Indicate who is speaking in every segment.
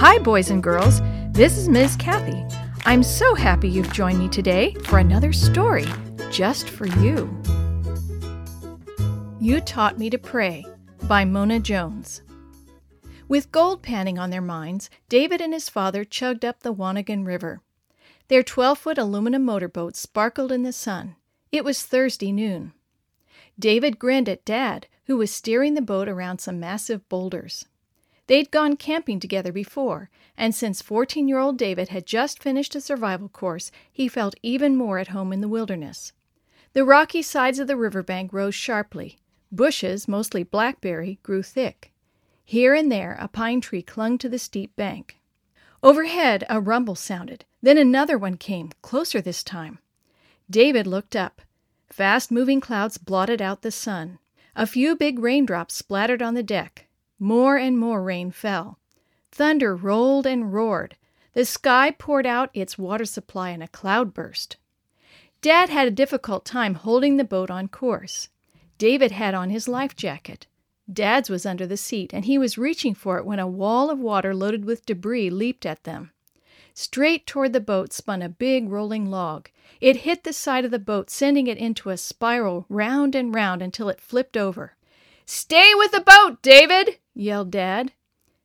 Speaker 1: Hi, boys and girls. This is Ms. Kathy. I'm so happy you've joined me today for another story just for you. You Taught Me to Pray by Mona Jones. With gold panning on their minds, David and his father chugged up the Wanagon River. Their 12 foot aluminum motorboat sparkled in the sun. It was Thursday noon. David grinned at Dad, who was steering the boat around some massive boulders. They'd gone camping together before, and since 14 year old David had just finished a survival course, he felt even more at home in the wilderness. The rocky sides of the riverbank rose sharply. Bushes, mostly blackberry, grew thick. Here and there, a pine tree clung to the steep bank. Overhead, a rumble sounded. Then another one came, closer this time. David looked up. Fast moving clouds blotted out the sun. A few big raindrops splattered on the deck. More and more rain fell. Thunder rolled and roared. The sky poured out its water supply in a cloudburst. Dad had a difficult time holding the boat on course. David had on his life jacket. Dad's was under the seat, and he was reaching for it when a wall of water loaded with debris leaped at them. Straight toward the boat spun a big rolling log. It hit the side of the boat, sending it into a spiral round and round until it flipped over. Stay with the boat, David! Yelled Dad.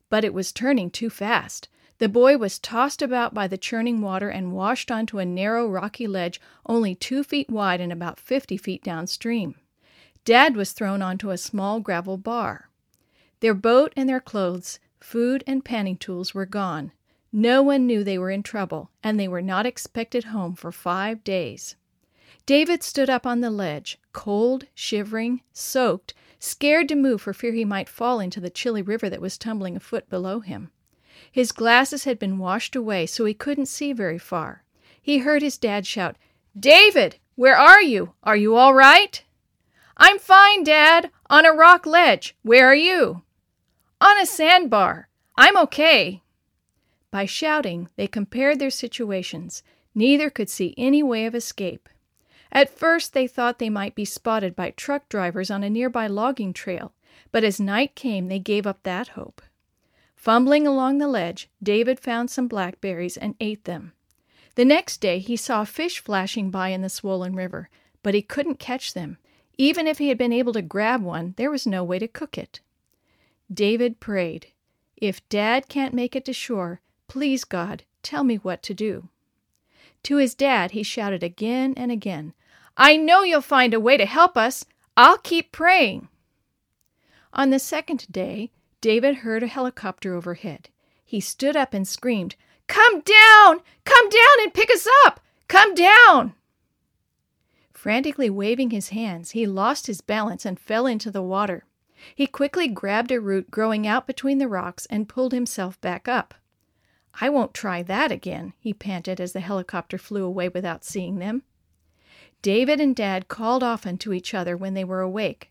Speaker 1: But it was turning too fast. The boy was tossed about by the churning water and washed onto a narrow rocky ledge only two feet wide and about fifty feet downstream. Dad was thrown onto a small gravel bar. Their boat and their clothes, food, and panning tools were gone. No one knew they were in trouble, and they were not expected home for five days. David stood up on the ledge, cold, shivering, soaked, scared to move for fear he might fall into the chilly river that was tumbling a foot below him. His glasses had been washed away, so he couldn't see very far. He heard his dad shout, David, where are you? Are you all right? I'm fine, Dad, on a rock ledge. Where are you? On a sandbar. I'm okay. By shouting, they compared their situations. Neither could see any way of escape. At first, they thought they might be spotted by truck drivers on a nearby logging trail, but as night came, they gave up that hope. Fumbling along the ledge, David found some blackberries and ate them. The next day, he saw fish flashing by in the swollen river, but he couldn't catch them. Even if he had been able to grab one, there was no way to cook it. David prayed, If Dad can't make it to shore, please, God, tell me what to do. To his dad, he shouted again and again, I know you'll find a way to help us. I'll keep praying. On the second day, David heard a helicopter overhead. He stood up and screamed, Come down! Come down and pick us up! Come down! Frantically waving his hands, he lost his balance and fell into the water. He quickly grabbed a root growing out between the rocks and pulled himself back up. I won't try that again, he panted as the helicopter flew away without seeing them. David and Dad called often to each other when they were awake.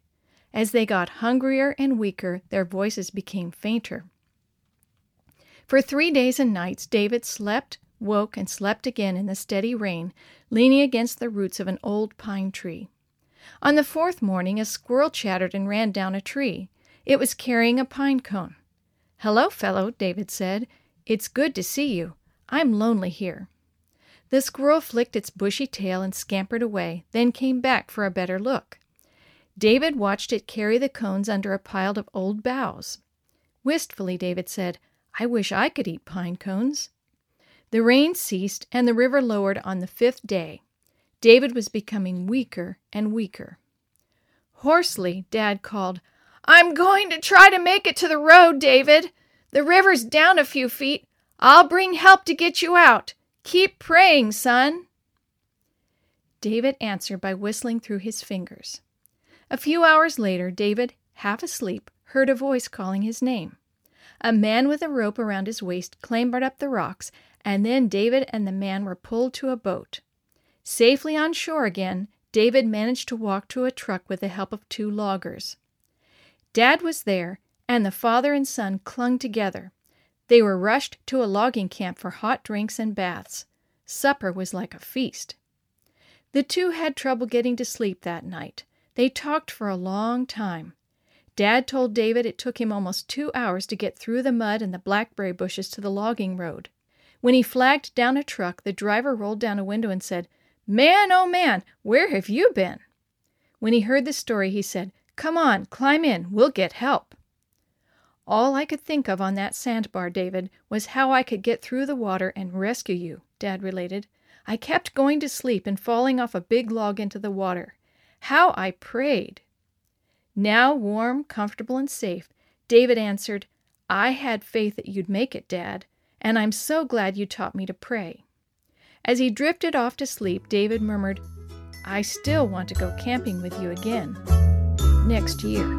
Speaker 1: As they got hungrier and weaker, their voices became fainter. For three days and nights, David slept, woke, and slept again in the steady rain, leaning against the roots of an old pine tree. On the fourth morning, a squirrel chattered and ran down a tree. It was carrying a pine cone. Hello, fellow, David said. It's good to see you. I'm lonely here. The squirrel flicked its bushy tail and scampered away, then came back for a better look. David watched it carry the cones under a pile of old boughs. Wistfully, David said, I wish I could eat pine cones. The rain ceased, and the river lowered on the fifth day. David was becoming weaker and weaker. Hoarsely, Dad called, I'm going to try to make it to the road, David. The river's down a few feet. I'll bring help to get you out. Keep praying, son. David answered by whistling through his fingers. A few hours later, David, half asleep, heard a voice calling his name. A man with a rope around his waist clambered up the rocks, and then David and the man were pulled to a boat. Safely on shore again, David managed to walk to a truck with the help of two loggers. Dad was there, and the father and son clung together. They were rushed to a logging camp for hot drinks and baths. Supper was like a feast. The two had trouble getting to sleep that night. They talked for a long time. Dad told David it took him almost two hours to get through the mud and the blackberry bushes to the logging road. When he flagged down a truck, the driver rolled down a window and said, Man, oh man, where have you been? When he heard the story, he said, Come on, climb in, we'll get help. All I could think of on that sandbar, David, was how I could get through the water and rescue you, Dad related. I kept going to sleep and falling off a big log into the water. How I prayed! Now warm, comfortable, and safe, David answered, I had faith that you'd make it, Dad, and I'm so glad you taught me to pray. As he drifted off to sleep, David murmured, I still want to go camping with you again next year.